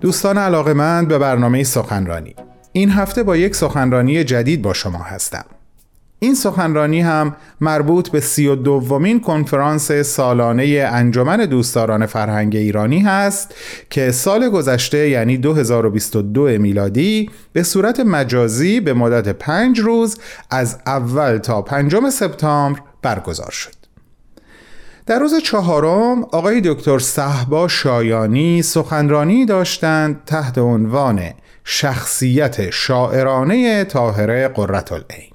دوستان علاقمند به برنامه سخنرانی. این هفته با یک سخنرانی جدید با شما هستم. این سخنرانی هم مربوط به سی و دومین کنفرانس سالانه انجمن دوستداران فرهنگ ایرانی هست که سال گذشته یعنی 2022 میلادی به صورت مجازی به مدت پنج روز از اول تا پنجم سپتامبر برگزار شد. در روز چهارم آقای دکتر صحبا شایانی سخنرانی داشتند تحت عنوان شخصیت شاعرانه طاهره قرتالعین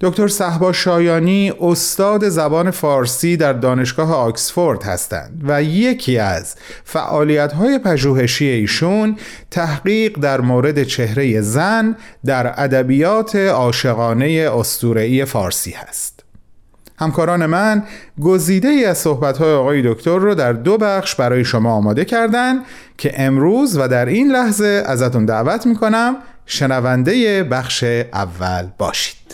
دکتر صحبا شایانی استاد زبان فارسی در دانشگاه آکسفورد هستند و یکی از فعالیت‌های پژوهشی ایشون تحقیق در مورد چهره زن در ادبیات عاشقانه اسطوره‌ای فارسی هست. همکاران من گزیده ای از صحبت‌های آقای دکتر رو در دو بخش برای شما آماده کردن که امروز و در این لحظه ازتون دعوت می‌کنم شنونده بخش اول باشید.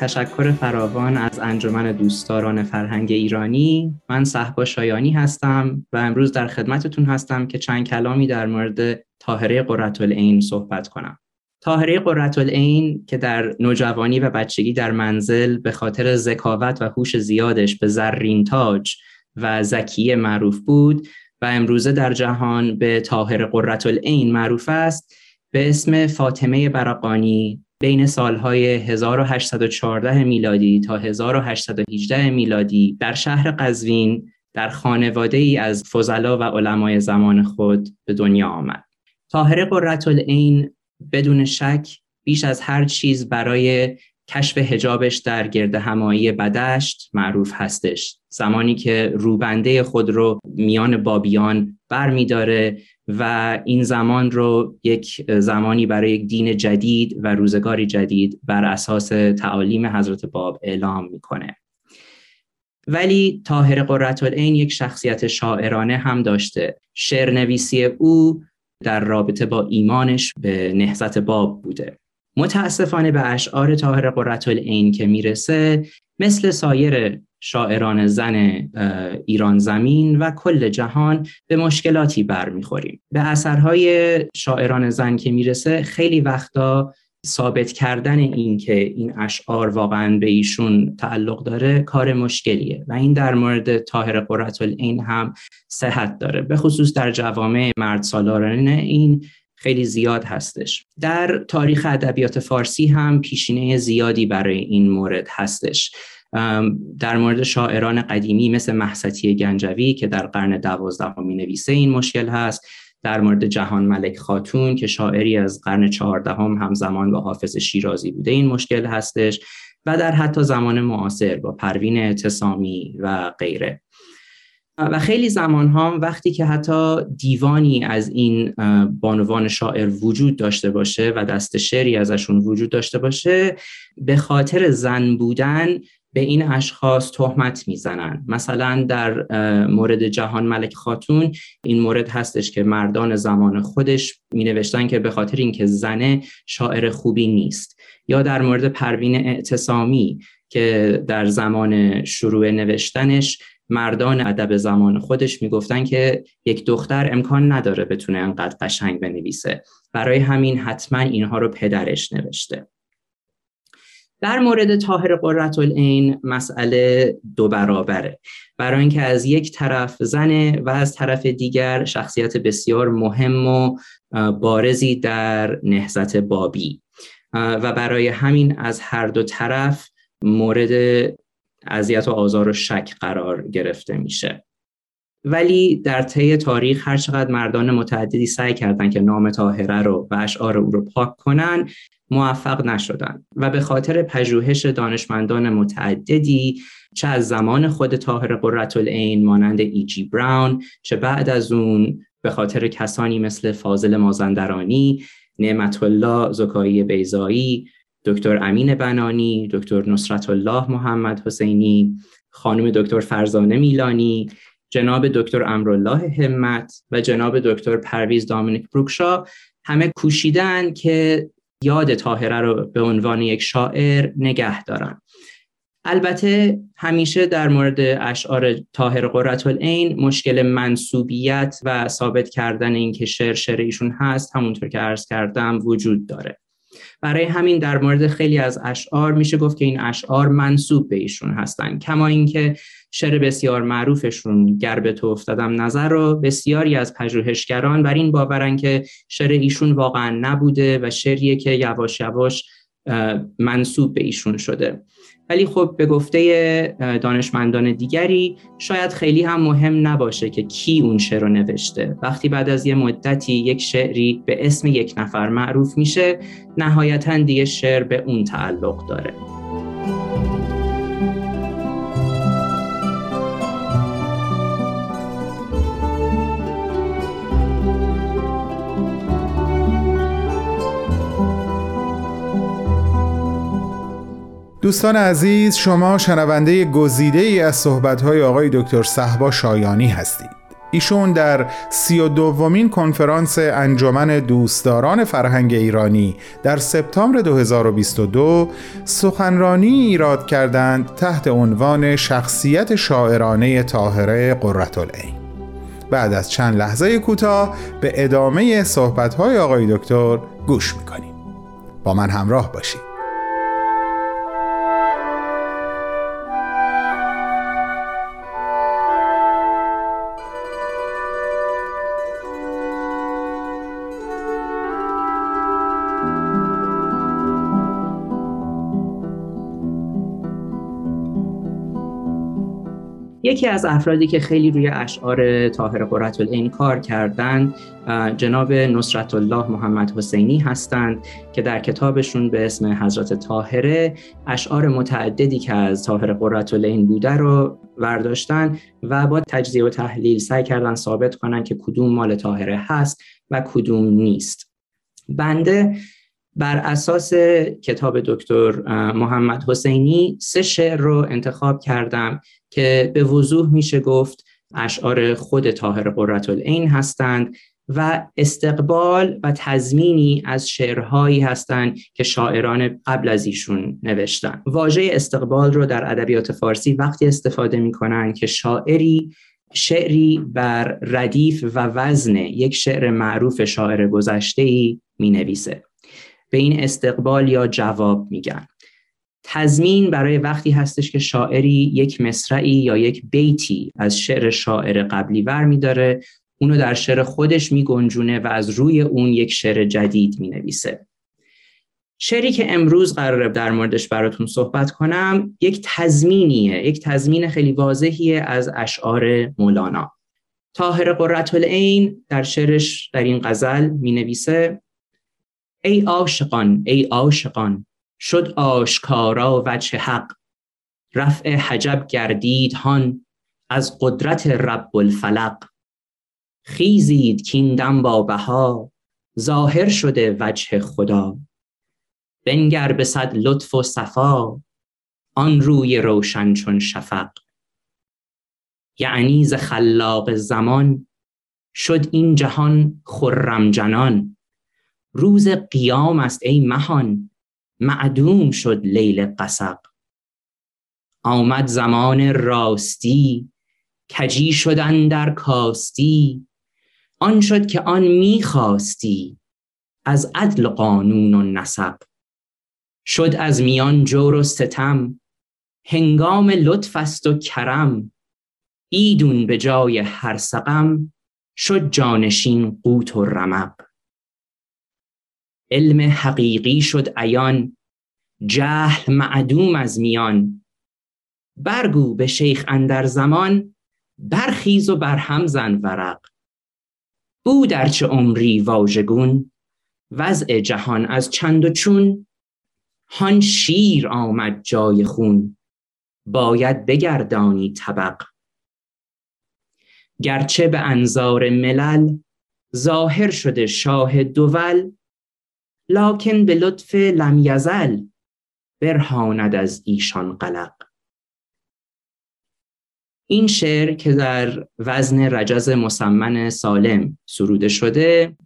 تشکر فراوان از انجمن دوستداران فرهنگ ایرانی. من صحبا شایانی هستم و امروز در خدمتتون هستم که چند کلامی در مورد طاهره قرتالعین صحبت کنم. طاهره قرتالعین که در نوجوانی و بچگی در منزل به خاطر ذکاوت و هوش زیادش به زرین تاج و زکیه معروف بود و امروزه در جهان به طاهر قرتالعین معروف است به اسم فاطمه براقانی بین سالهای 1814 میلادی تا 1818 میلادی در شهر قزوین در خانواده ای از فضلا و علمای زمان خود به دنیا آمد. طاهره قرتالعین بدون شک بیش از هر چیز برای کشف هجابش در گرد همایی بدشت معروف هستش زمانی که روبنده خود رو میان بابیان بر می داره و این زمان رو یک زمانی برای یک دین جدید و روزگاری جدید بر اساس تعالیم حضرت باب اعلام می‌کنه. ولی طاهر قرتالعین یک شخصیت شاعرانه هم داشته. شعر نویسی او در رابطه با ایمانش به نهزت باب بوده. متاسفانه به اشعار طاهر قرتالعین که می‌رسه مثل سایر شاعران زن ایران زمین و کل جهان به مشکلاتی برمیخوریم به اثرهای شاعران زن که می‌رسه خیلی وقتا ثابت کردن این که این اشعار واقعا به ایشون تعلق داره کار مشکلیه و این در مورد طاهر این هم صحت داره. به خصوص در جوامع مرد سالارانه این خیلی زیاد هستش. در تاریخ ادبیات فارسی هم پیشینه زیادی برای این مورد هستش. در مورد شاعران قدیمی مثل محستی گنجوی که در قرن دوازدهم می نویسه این مشکل هست. در مورد جهان ملک خاتون که شاعری از قرن چهاردهم هم همزمان با حافظ شیرازی بوده این مشکل هستش. و در حتی زمان معاصر با پروین اعتصامی و غیره. و خیلی زمان ها وقتی که حتی دیوانی از این بانوان شاعر وجود داشته باشه و دست شعری ازشون وجود داشته باشه به خاطر زن بودن به این اشخاص تهمت می‌زنن. مثلا در مورد جهان ملک خاتون این مورد هستش که مردان زمان خودش می نوشتن که به خاطر اینکه زنه شاعر خوبی نیست. یا در مورد پروین اعتصامی که در زمان شروع نوشتنش مردان ادب زمان خودش می‌گفتن که یک دختر امکان نداره بتونه انقدر قشنگ بنویسه. برای همین حتما اینها رو پدرش نوشته. در مورد طاهر قرتالعین مسئله دو برابره. برای اینکه از یک طرف زنه و از طرف دیگر شخصیت بسیار مهم و بارزی در نهزت بابی. و برای همین از هر دو طرف مورد اذیت و آزار و شک قرار گرفته میشه. ولی در طی تاریخ هر چقدر مردان متعددی سعی کردند که نام طاهره رو و اشعار او رو پاک کنن موفق نشدن. و به خاطر پژوهش دانشمندان متعددی چه از زمان خود طاهر قرتالعین مانند ایجی براون چه بعد از اون به خاطر کسانی مثل فاضل مازندرانی نعمت الله زکایی بیزایی دکتر امین بنانی دکتر نصرت الله محمد حسینی خانم دکتر فرزانه میلانی جناب دکتر امرالله همت و جناب دکتر پرویز دامینیک بروکشا. همه کوشیدن که یاد تاهره رو به عنوان یک شاعر نگه دارن. البته همیشه در مورد اشعار تاهر قررت العین مشکل منصوبیت و ثابت کردن اینکه شعر شعر ایشون هست همونطور که عرض کردم وجود داره. برای همین در مورد خیلی از اشعار میشه گفت که این اشعار منصوب به ایشون هستن. کما اینکه شعر بسیار معروفشون گر به تو افتادم نظر رو بسیاری از پژوهشگران بر این باورن که شعر ایشون واقعا نبوده و شعریه که یواش یواش منصوب به ایشون شده. ولی خب به گفته دانشمندان دیگری شاید خیلی هم مهم نباشه که کی اون شعر رو نوشته. وقتی بعد از یه مدتی یک شعری به اسم یک نفر معروف میشه نهایتا دیگه شعر به اون تعلق داره. دوستان عزیز شما شنونده گزیده ای از صحبت‌های آقای دکتر صحبا شایانی هستید. ایشون در سی و دومین کنفرانس انجمن دوستداران فرهنگ ایرانی در سپتامبر 2022 سخنرانی ایراد کردند تحت عنوان شخصیت شاعرانه طاهره قرتالعین بعد از چند لحظه کوتاه به ادامه صحبت‌های آقای دکتر گوش می‌کنیم. با من همراه باشید. یکی از افرادی که خیلی روی اشعار طاهر قررت این کار کردند جناب نصرت الله محمد حسینی هستند که در کتابشون به اسم حضرت طاهره اشعار متعددی که از طاهر قررت این بوده رو برداشتن و با تجزیه و تحلیل سعی کردن ثابت کنن که کدوم مال طاهره هست و کدوم نیست. بنده بر اساس کتاب دکتر محمد حسینی سه شعر رو انتخاب کردم که به وضوح میشه گفت اشعار خود طاهر قررت هستند و استقبال و تضمینی از شعرهایی هستند که شاعران قبل از ایشون نوشتن. واژه استقبال رو در ادبیات فارسی وقتی استفاده می‌کنن که شاعری شعری بر ردیف و وزن یک شعر معروف شاعر گذشته ای می نویسه به این استقبال یا جواب میگن. تضمین برای وقتی هستش که شاعری یک مصرعی یا یک بیتی از شعر شاعر قبلی ور میداره اونو در شعر خودش میگنجونه و از روی اون یک شعر جدید می‌نویسه. شعری که امروز قراره در موردش براتون صحبت کنم یک تضمینیه یک تضمین خیلی واضحیه از اشعار مولانا. طاهر قررت العین در شعرش در این غزل می نویسه ای عاشقان ای عاشقان شد آشکارا وجه حق. رفع حجب گردید هان از قدرت رب الفلق. خیزید کیندم با بها ظاهر شده وجه خدا. بنگر به صد لطف و صفا آن روی روشن چون شفق. یعنی ز خلاق زمان شد این جهان خرم جنان. روز قیام است ای مهان. معدوم شد لیل قسق آمد زمان راستی کجی شدن در کاستی. آن شد که آن می‌خواستی از عدل قانون و نسق. شد از میان جور و ستم هنگام لطف است و کرم. ایدون به جای هر سقم شد جانشین قوت و رمق. علم حقیقی شد عیان جهل معدوم از میان. برگو به شیخ اندر زمان برخیز و برهم زن ورق. بود در چه عمری واژگون وضع جهان از چند و چون. هان شیر آمد جای خون باید بگردانی طبق. گرچه به انظار ملل ظاهر شده شاه دول لکن به لطف لم یزل برهاند از ایشان قلق. این شعر که در وزن رجز مسمن سالم سروده شده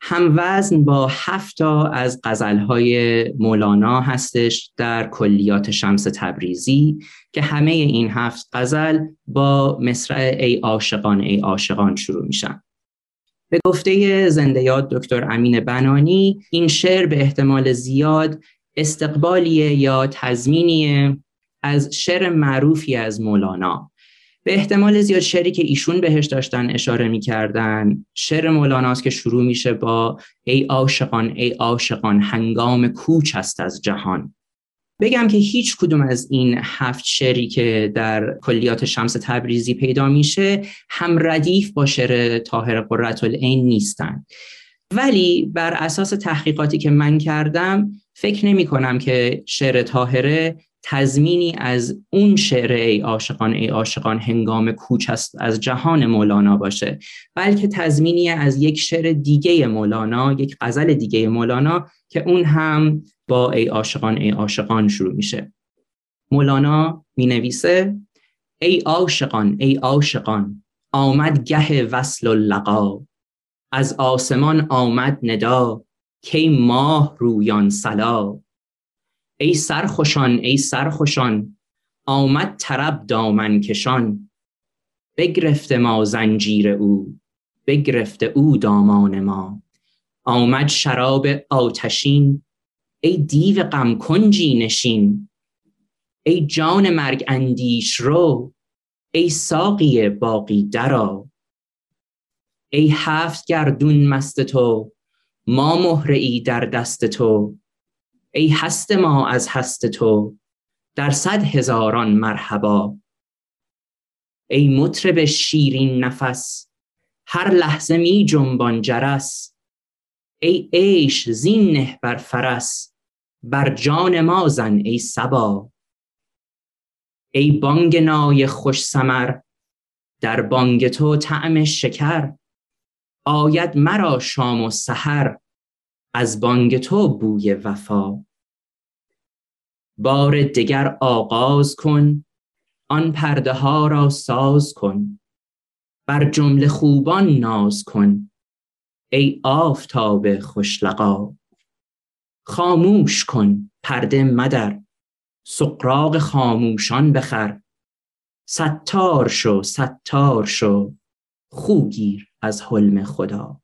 هم وزن با هفتا از غزلهای مولانا هستش در کلیات شمس تبریزی که همه این هفت غزل با مصرع ای عاشقان ای عاشقان شروع میشن. به گفته زنده یاد دکتر امین بنانی این شعر به احتمال زیاد استقبالیه یا تضمینیه از شعر معروفی از مولانا. به احتمال زیاد شعری که ایشون بهش داشتن اشاره می‌کردن شعر مولاناست که شروع میشه با ای عاشقان ای عاشقان هنگام کوچ است از جهان. بگم که هیچ کدوم از این هفت شعری که در کلیات شمس تبریزی پیدا میشه هم ردیف با شعر طاهر قررت العین نیستن. ولی بر اساس تحقیقاتی که من کردم فکر نمی کنم که شعر طاهره تزمینی از اون شعر ای عاشقان ای عاشقان هنگام کوچ است از جهان مولانا باشه بلکه تزمینی از یک شعر دیگه مولانا یک غزل دیگه مولانا که اون هم با ای عاشقان ای عاشقان شروع میشه. مولانا می نویسه ای عاشقان ای عاشقان آمد گه وصل و لقا. از آسمان آمد ندا کی ماه رویان سلا ای سرخوشان ای سرخوشان آمد طرب دامن کشان. بگرفته ما زنجیر او بگرفته او دامان ما. آمد شراب آتشین ای دیو غم کنجی نشین. ای جان مرگ اندیش رو. ای ساقی باقی درا ای هفت گردون مست تو. ما مهره ای در دست تو. ای هست ما از هست تو. در صد هزاران مرحبا. ای مطرب شیرین نفس. هر لحظه می جنبان جرس. ای عیش زین نه بر فرس بر جان ما زن ای سبا ای بانگ نای خوش سمر در بانگ تو طعم شکر. آید مرا شام و سحر از بانگ تو بوی وفا. بار دگر آغاز کن آن پرده ها را ساز کن. بر جمله خوبان ناز کن. ای آفتاب خوشلقا خاموش کن پرده مدر سقراغ خاموشان بخر. ستار شو ستار شو خوگیر از حلم خدا.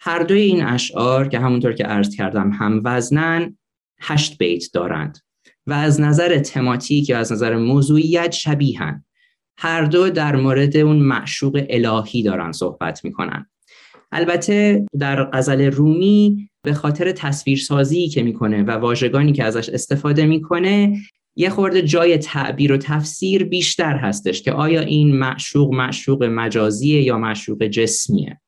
هر دوی این اشعار که همونطور که عرض کردم هم وزنن هشت بیت دارند و از نظر تماتیک یا از نظر موضوعیت شبیهن. هر دو در مورد اون معشوق الهی دارن صحبت می‌کنن. البته در غزل رومی به خاطر تصویرسازی که می‌کنه و واژگانی که ازش استفاده می‌کنه یه خورده جای تعبیر و تفسیر بیشتر هستش که آیا این معشوق معشوق مجازیه یا معشوق جسمیه.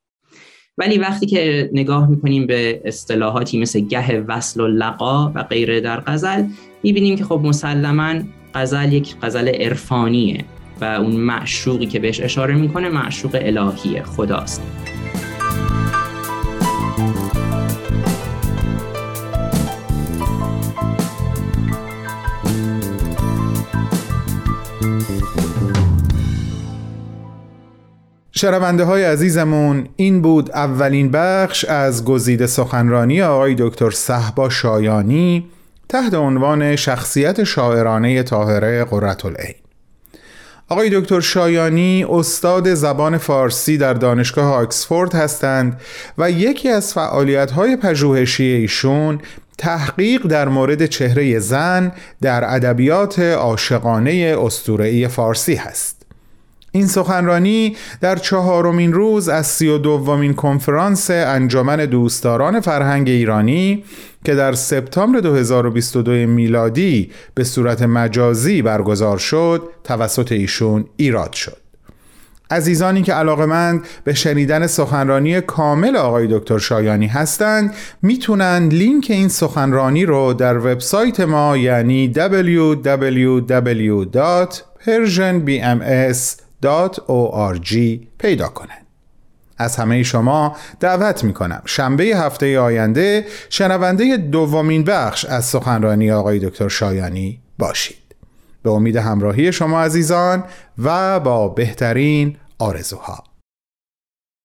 ولی وقتی که نگاه می‌کنیم به اصطلاحاتی مثل گه وصل و لقا و غیره در غزل می‌بینیم که خب مسلما غزل یک غزل عرفانیه و اون معشوقی که بهش اشاره می‌کنه معشوق الهیه خداست. شنونده های عزیزمون این بود اولین بخش از گزیده سخنرانی آقای دکتر صحبا شایانی تحت عنوان شخصیت شاعرانه طاهره قرتالعین آقای دکتر شایانی استاد زبان فارسی در دانشگاه آکسفورد هستند و یکی از فعالیت‌های پژوهشی ایشون تحقیق در مورد چهره زن در ادبیات عاشقانه اسطوره‌ای فارسی هست. این سخنرانی در چهارمین روز از سی و دومین کنفرانس انجمن دوستداران فرهنگ ایرانی که در سپتامبر 2022 میلادی به صورت مجازی برگزار شد توسط ایشون ایراد شد. عزیزانی که علاقمند به شنیدن سخنرانی کامل آقای دکتر شایانی هستند می‌تونن لینک این سخنرانی رو در وبسایت ما یعنی www.persianbms org پیدا کنند از همه شما دعوت می کنم شنبه هفته آینده شنونده دومین بخش از سخنرانی آقای دکتر شایانی باشید. به امید همراهی شما عزیزان و با بهترین آرزوها.